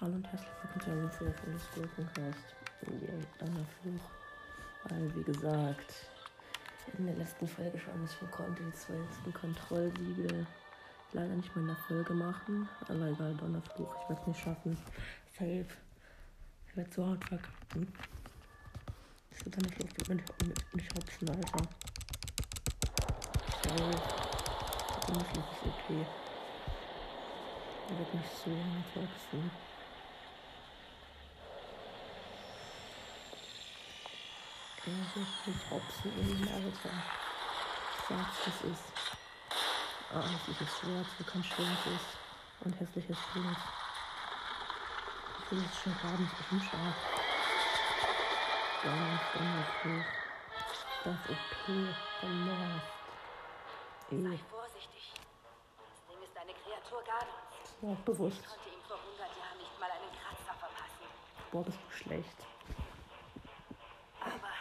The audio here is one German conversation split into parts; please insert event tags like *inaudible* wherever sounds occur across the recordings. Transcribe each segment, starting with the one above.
Hallo und herzlich willkommen zu einer Folge von des Gurkencast. Irgendeiner Fluch. Weil, wie gesagt, in der letzten Folge schon ist, wir konnten die zwei letzten Kontrollsiege leider nicht mehr in der Folge machen. Aber egal, Donnerfluch, ich werde es nicht schaffen. Safe. Ich werde so hart verkacken. Das Donnerfluch, wird mich nicht, nicht hopsen, Alter. Safe. Donnerfluch ist okay. Er wird nicht so hart wachsen. Er wird nicht hopsen in Alter. Ich sag's, das ist. Ah, hässliches Schwert, wo kein Schwert ist. Und hässliches Bild. Ich will jetzt schon haben, ich bin stark. Ganz wundervoll. Das OP vom Nerv. Sei Eh, vorsichtig. Das Ding ist eine Kreatur Auch bewusst. Ich konnte ihm vor 100 Jahren nicht mal einen Kratzer verpassen. Boah, bist du schlecht. Aber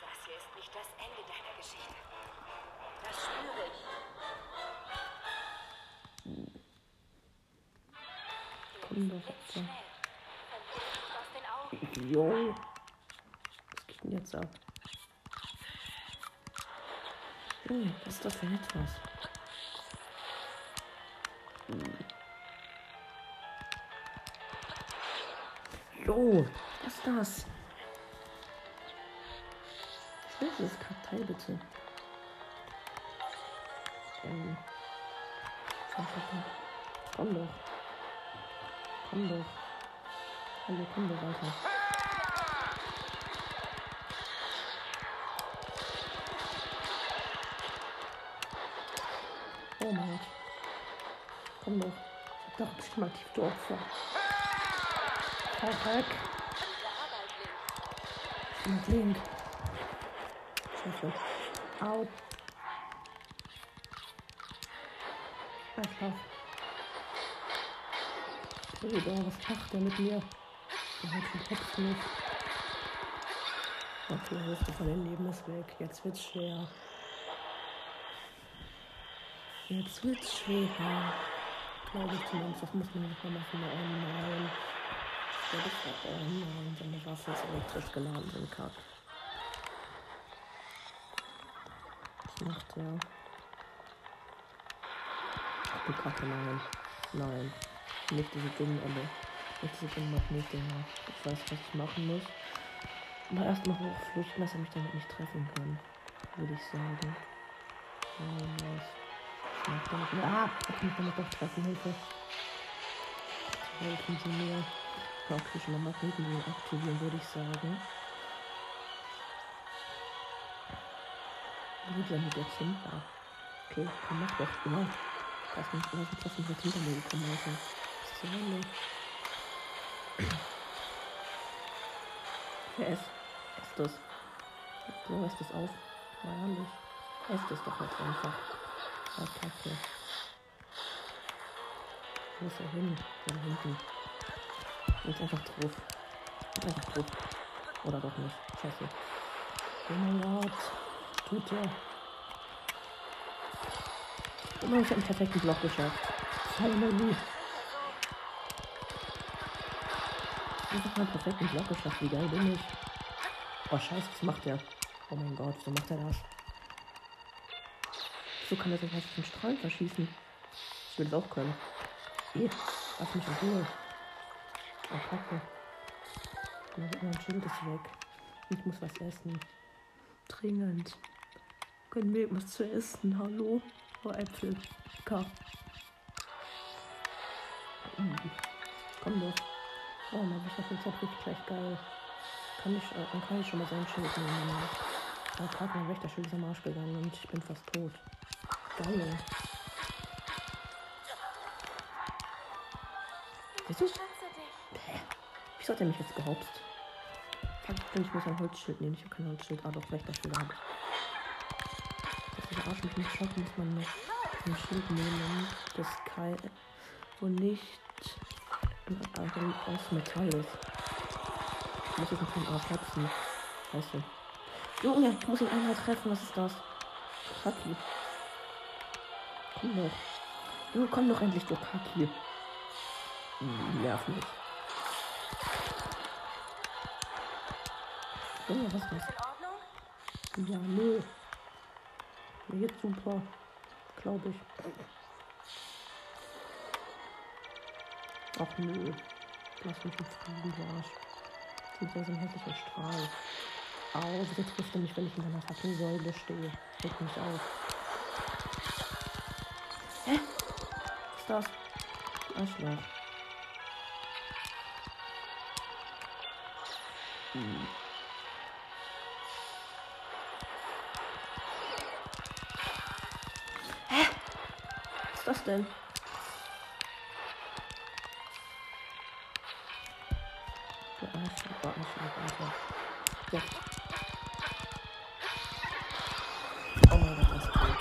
das hier ist nicht das Ende deiner Geschichte. Das spüre ich. Komm doch, Augen. Jo. Was geht denn jetzt ab? Junge, was ist das für etwas? Jo, was ist das? Was ist dieses Kartei bitte? Ähm. Komm doch. Komm doch. Hallo, komm doch, Alter. Oh mein Gott. Komm doch. Ich hab doch bestimmt aktiv du Opfer. Fuck. Mit Link. Scheiße. Au. Einfach. Bruder, was macht der mit mir? Der hat den Kopf nicht. Okay, die Hälfte von dem Leben ist weg. Jetzt wird's schwer. Jetzt wird's schwerer. Glaube ich zumindest. Das muss man nicht mehr machen. Oh nein. Ich glaube, ich oh nein. Seine Waffe ist elektrisch geladen. So ein Kack. Was macht der? Ach du Kacke, nein. Nein. Nicht diese dummen, aber nicht diese dummen Magnetdinger. Ich weiß, was ich machen muss. Aber erstmal hochflüchten, dass er mich damit nicht treffen kann. Würde ich sagen. Nein, was? Was macht er mit mir? Ah! Kann mich damit doch treffen, Hilfe. Helfen Sie mir. Schon mal Magneten aktivieren, würde ich sagen. Wo mit jetzt hin? Ja. Okay, komm, mach doch. Genau. Lass mich, lass mich treffen, wird hinter mir gekommen, Alter. Was zur Hölle? Wer ist? Ist das? So ist das auf. Naja, nicht. Ist das doch jetzt einfach. Ah, kacke. Wo ist er hin? Da hinten. Jetzt einfach drauf. Jetzt einfach drauf. Oder doch nicht. Scheiße. Oh mein Gott. Tut er. Habe ich einen perfekten Block geschafft. Finally. Einfach mal einen perfekten Block geschafft. Wie geil bin ich? Oh scheiße, was macht der? Oh mein Gott, wieso macht er das? So kann er sich einfach den Strahl verschießen. Ich will es auch können. Eh, lass mich in Ruhe. Oh kacke. Mein Schild ist weg. Ich muss was essen. Dringend. Können wir was zu essen? Hallo? Oh, Äpfel. K. Mm. Komm doch. Oh, mein Bischof ist auch richtig gleich geil. Kann ich, äh, dann kann ich schon mal sein Schild nehmen. Oh, fuck, mein Wächterschild ist am Arsch gegangen und ich bin fast tot. Geil. Siehst du? Schütze dich. Hä? Wieso hat er mich jetzt gehopst? Fuck, ich muss ein Holzschild nehmen. Ich habe kein Holzschild. Ah, doch, Wächterschilder habe ich. Dass dieser Arsch mich nicht schafft, muss man noch ein Schild nehmen. Das kein, wo nicht aus Metall ist. Ich muss jetzt mit dem Arsch hopsen. Scheiße. Junge, ich muss ihn einmal treffen. Was ist das? Fucky. Komm doch. Du komm doch endlich, du Kaki. Nerv mich. Oh, was ist das? Ja, nö. Mir geht's super. Glaube ich. Ach nö. Lass mich nicht fliegen, du Arsch. Sieht ja so ein hässlicher Strahl. Au, wieso trifft er mich, wenn ich in einer fucking Säule stehe? Regt mich auf. Hä? Was ist das? Arschloch. Hm. Was denn? Ja. Oh mein Gott, das ist gut.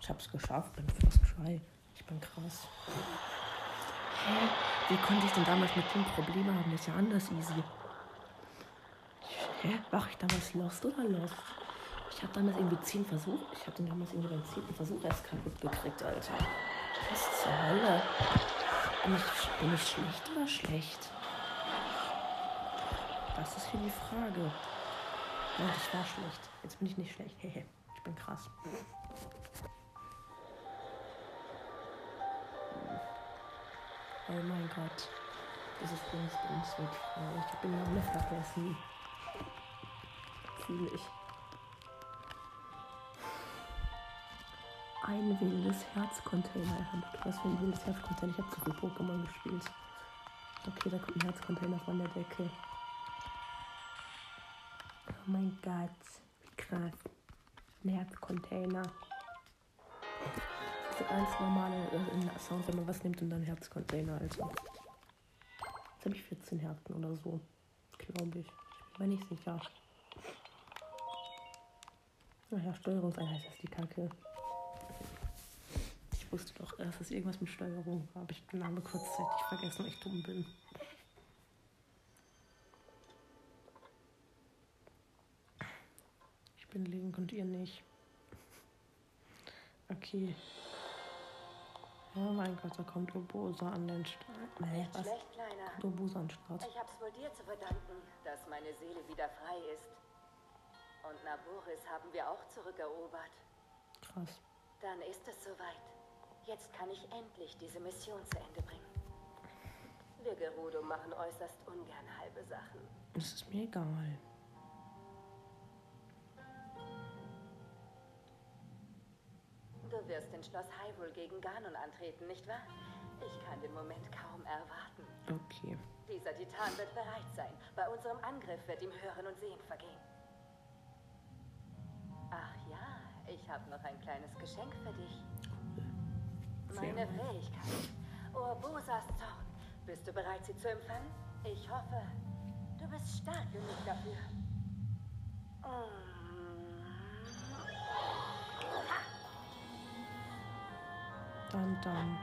Ich hab's geschafft, bin fast try. Ich bin krass. Hä? Wie konnte ich denn damals mit dem Probleme haben? Das ist ja anders easy. Hä? War ich damals lost oder lost? Ich habe damals irgendwie zehn Versuche. Ich habe den damals irgendwie beim zehnten Versuch erst kaputt gekriegt, Alter. Was zur Hölle? Bin ich, bin ich schlecht oder schlecht? Das ist hier die Frage. Ja, ich war schlecht. Jetzt bin ich nicht schlecht. Hehe. Ich bin krass. Oh mein Gott. Dieses Dingsbums wird frei. Ich habe den Namen vergessen. Fühle ich. Ein wildes Herzcontainer. Was für ein wildes Herzcontainer? Ich habe zu viel Pokémon gespielt. Okay, da kommt ein Herzcontainer von der Decke. Oh mein Gott. Wie krass. Ein Herzcontainer. Das ist ganz normale äh, Sound, wenn man was nimmt und dann Herzcontainer, Alter. Jetzt habe ich 14 Herzen oder so. Glaube ich. Ich bin mir nicht sicher. Naja, Steuerungseinheit ist die Kacke. Ich wusste doch, es ist irgendwas mit Steuerung. Habe ich den Namen kurzzeitig vergessen, weil ich dumm bin. Ich bin Link und ihr nicht. Okay. Oh mein Gott, da kommt Urbosa an den Start. Nee, was? schlecht, Kleiner. Kommt Urbosa an den Start. Ich hab's wohl dir zu verdanken, dass meine Seele wieder frei ist. Und Naboris haben wir auch zurückerobert. Krass. Dann ist es soweit. Jetzt kann ich endlich diese Mission zu Ende bringen. Wir Gerudo machen äußerst ungern halbe Sachen. Es ist mir egal. Du wirst in Schloss Hyrule gegen Ganon antreten, nicht wahr? Ich kann den Moment kaum erwarten. Okay. Dieser Titan wird bereit sein. Bei unserem Angriff wird ihm Hören und Sehen vergehen. Ach ja, ich habe noch ein kleines Geschenk für dich. Meine. Fähigkeit. Urbosas Zorn. Bist du bereit, sie zu empfangen? Ich hoffe, du bist stark genug dafür. Mm. Dann, dann.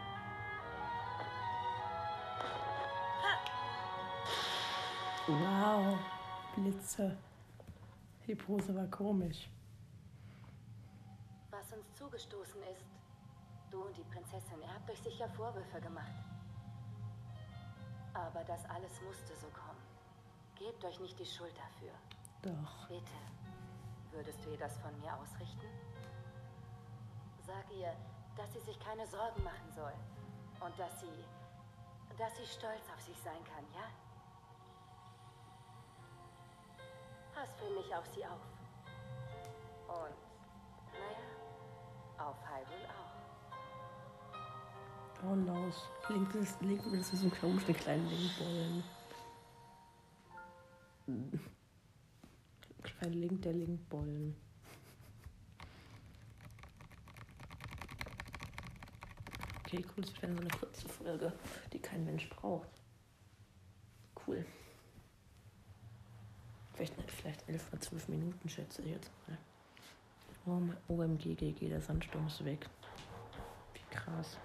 Wow. Blitze. Die Pose war komisch. Was uns zugestoßen ist. Du und die Prinzessin, ihr habt euch sicher Vorwürfe gemacht. Aber das alles musste so kommen. Gebt euch nicht die Schuld dafür. Doch. Bitte, würdest du ihr das von mir ausrichten? Sag ihr, dass sie sich keine Sorgen machen soll. Und dass sie. dass sie stolz auf sich sein kann, ja? Pass für mich auf sie auf. Und, naja, auf Hyrule auch. Oh no. Link ist, Link ist so komisch, den kleinen Linkbollen. *laughs* Kleiner Link der Linkbollen. Okay, cool, das wäre so eine kurze Folge, die kein Mensch braucht. Cool. Vielleicht, vielleicht 11 oder 12 Minuten, schätze ich jetzt mal. Oh, OMG, GG, der Sandsturm ist weg. Wie krass.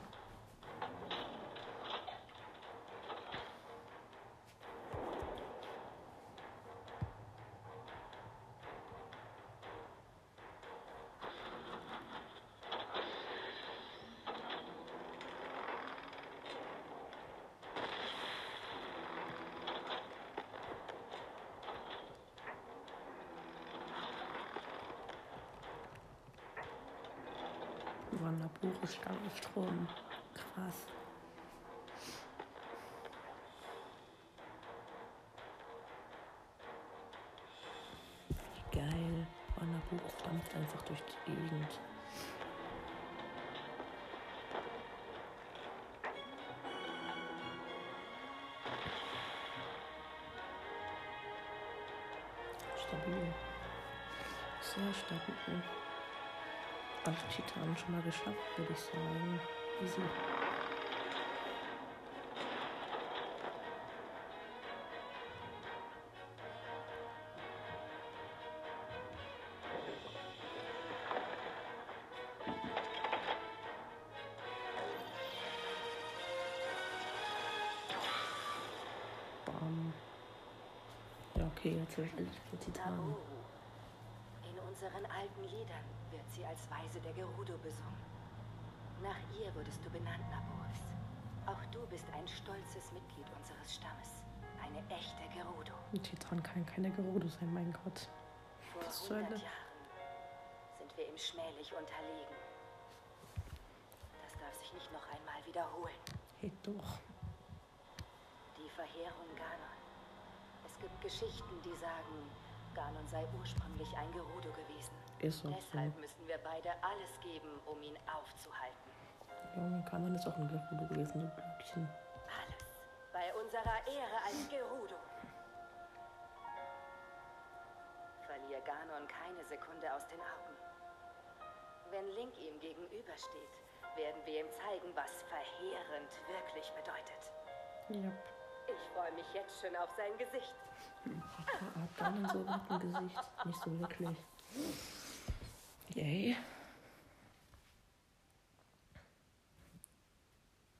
Ist Strom. Krass. Geil. Wanderbuch dampft einfach durch die Gegend. Stabil. Sehr stabil. Alle Titanen schon mal geschafft, würde ich sagen. Easy. Bam. Ja, okay, jetzt habe ich endlich viele Titanen. Alten Liedern wird sie als Weise der Gerudo besungen. Nach ihr wurdest du benannt, Naboris. Auch du bist ein stolzes Mitglied unseres Stammes. Eine echte Gerudo. Ein Titan kann keine Gerudo sein, mein Gott. Vor Was zur 100 Hölle? Jahren sind wir ihm schmählich unterlegen. Das darf sich nicht noch einmal wiederholen. Hey, doch. Die Verheerung Ganon. Es gibt Geschichten, die sagen, Ganon sei ursprünglich ein Gerudo gewesen. Ist auch so. Deshalb müssen wir beide alles geben, um ihn aufzuhalten. Junge, Kanon ist auch ein Gerudo gewesen, so Blümchen. Alles. Bei unserer Ehre als Gerudo. Verlier Ganon keine Sekunde aus den Augen. Wenn Link ihm gegenübersteht, werden wir ihm zeigen, was verheerend wirklich bedeutet. Ja. Ich freue mich jetzt schon auf sein Gesicht. Hat Kanon so dem Gesicht? Nicht so wirklich. Yay.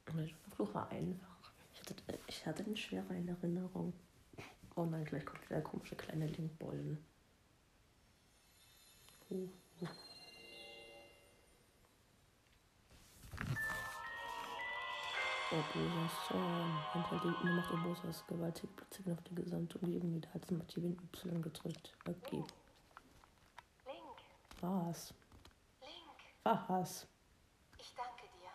Der Fluch war einfach. Ich hatte, ich hatte den schwerer in Erinnerung. Oh nein, gleich kommt wieder der komische kleine Linkbollen. Uh, uh. Obosas Zorn. Hinter dem macht Obosas gewaltige Blitze auf die gesamte Umgebung nieder. Hat zum aktiven Y gedrückt. Okay. Was? Link, Was? ich danke dir.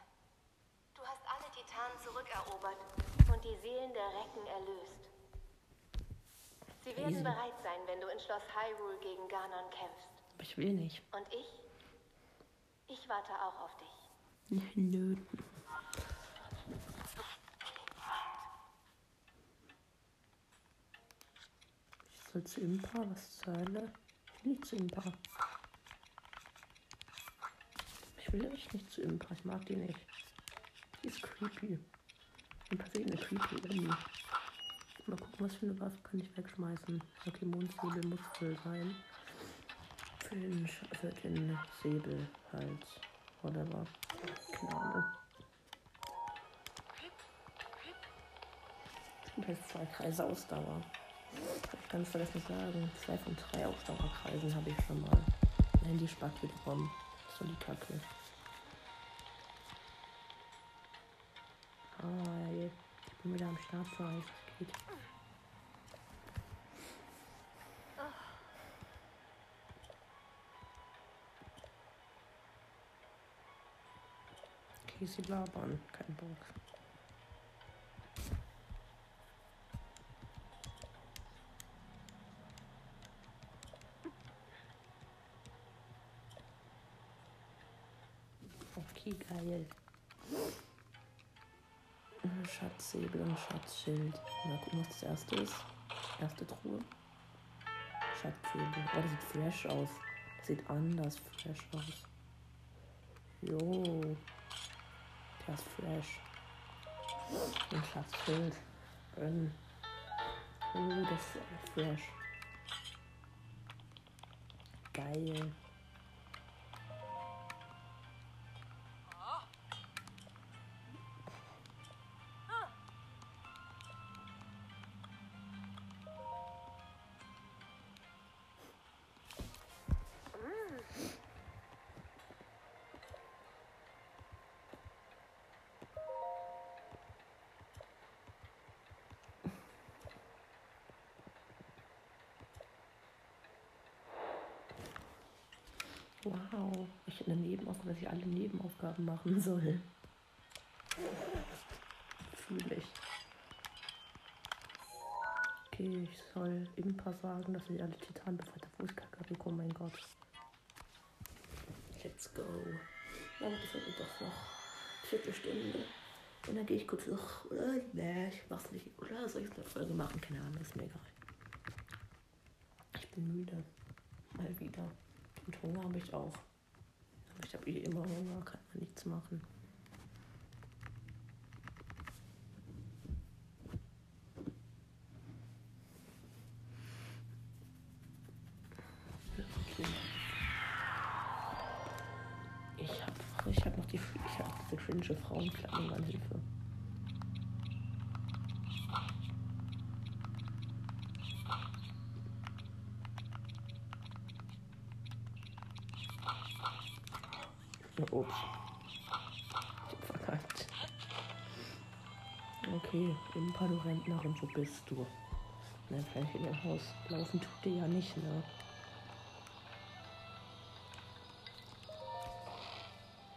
Du hast alle Titanen zurückerobert und die Seelen der Recken erlöst. Sie werden Easy. bereit sein, wenn du in Schloss Hyrule gegen Ganon kämpfst. Ich will nicht. Und ich? Ich warte auch auf dich. Nö. Ich soll zu Impa? Was zur Hölle? Ich will nicht zu Impa. Ich will echt nicht zu Impa. Ich mag die nicht. Die ist creepy. Impa sieht eine creepy irgendwie. Mal gucken, was für eine Waffe kann ich wegschmeißen. Okay, Mondsäbel muss voll sein. Für den, für den Säbel halt. Whatever. Keine Ahnung. Gibt halt zwei Kreise Ausdauer. Hab ich ganz vergessen zu sagen. Zwei von drei Ausdauerkreisen habe ich schon mal. Nein, die spart wiederum. So die Kacke. Ah, jetzt ich bin wieder am Start für euch. Es geht. Okay, sie labern. Kein Bock. Okay, geil. Äh, Schatzsäbel und Schatzschild. Mal gucken, was das erste ist. Erste Truhe. Schatzsäbel. Oh, das sieht fresh aus. Das sieht anders fresh aus. Jo. Der ist fresh. Ein Schatzschild. Gönn. Oh, das ist fresh. Geil. Wow. Ich hätte eine Nebenaufgabe, dass ich alle Nebenaufgaben machen soll. Fühle ich. Okay, ich soll Impa sagen, dass sie alle Titanen befreit hat. Wo Kakariko? Mein Gott. Let's go. Ja, das wird doch noch Viertelstunde. Und dann gehe ich kurz noch, oder? Nee, ich mach's nicht. Oder soll ich eine Folge machen? Keine Ahnung, ist mir egal. Ich bin müde. Mal wieder. Und Hunger habe ich auch. Ich habe eh immer Hunger, kann man nichts machen. Okay, Impa, du Rentnerin, wo bist du? Na, ich in dein Haus laufen? Tut dir ja nicht, ne?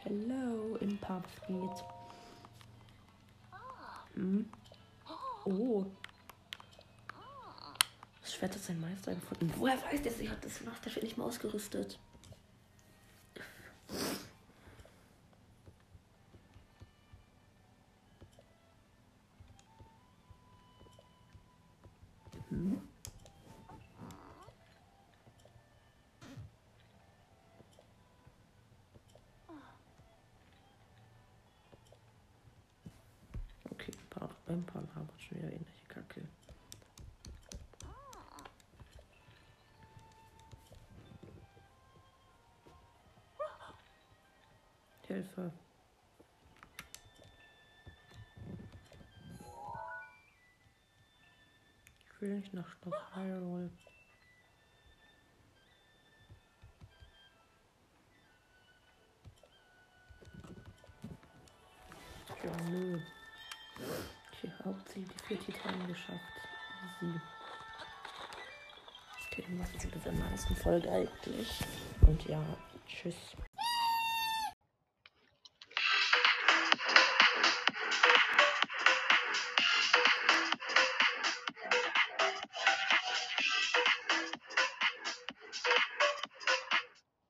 Hello, Impa, geht? Hm? Oh. Das Schwert hat sein Meister gefunden. Woher weiß der, sie hat das? Dafür nicht mal ausgerüstet. Hm? Okay, ein paar, labert schon wieder ähnliche Kacke. Hilfe. Will nicht nach Hyrule. Ja, nö. Okay, Hauptziel, die vier Titanen geschafft. Easy. Okay, dann wir das in der nächsten Folge eigentlich. Und ja, tschüss.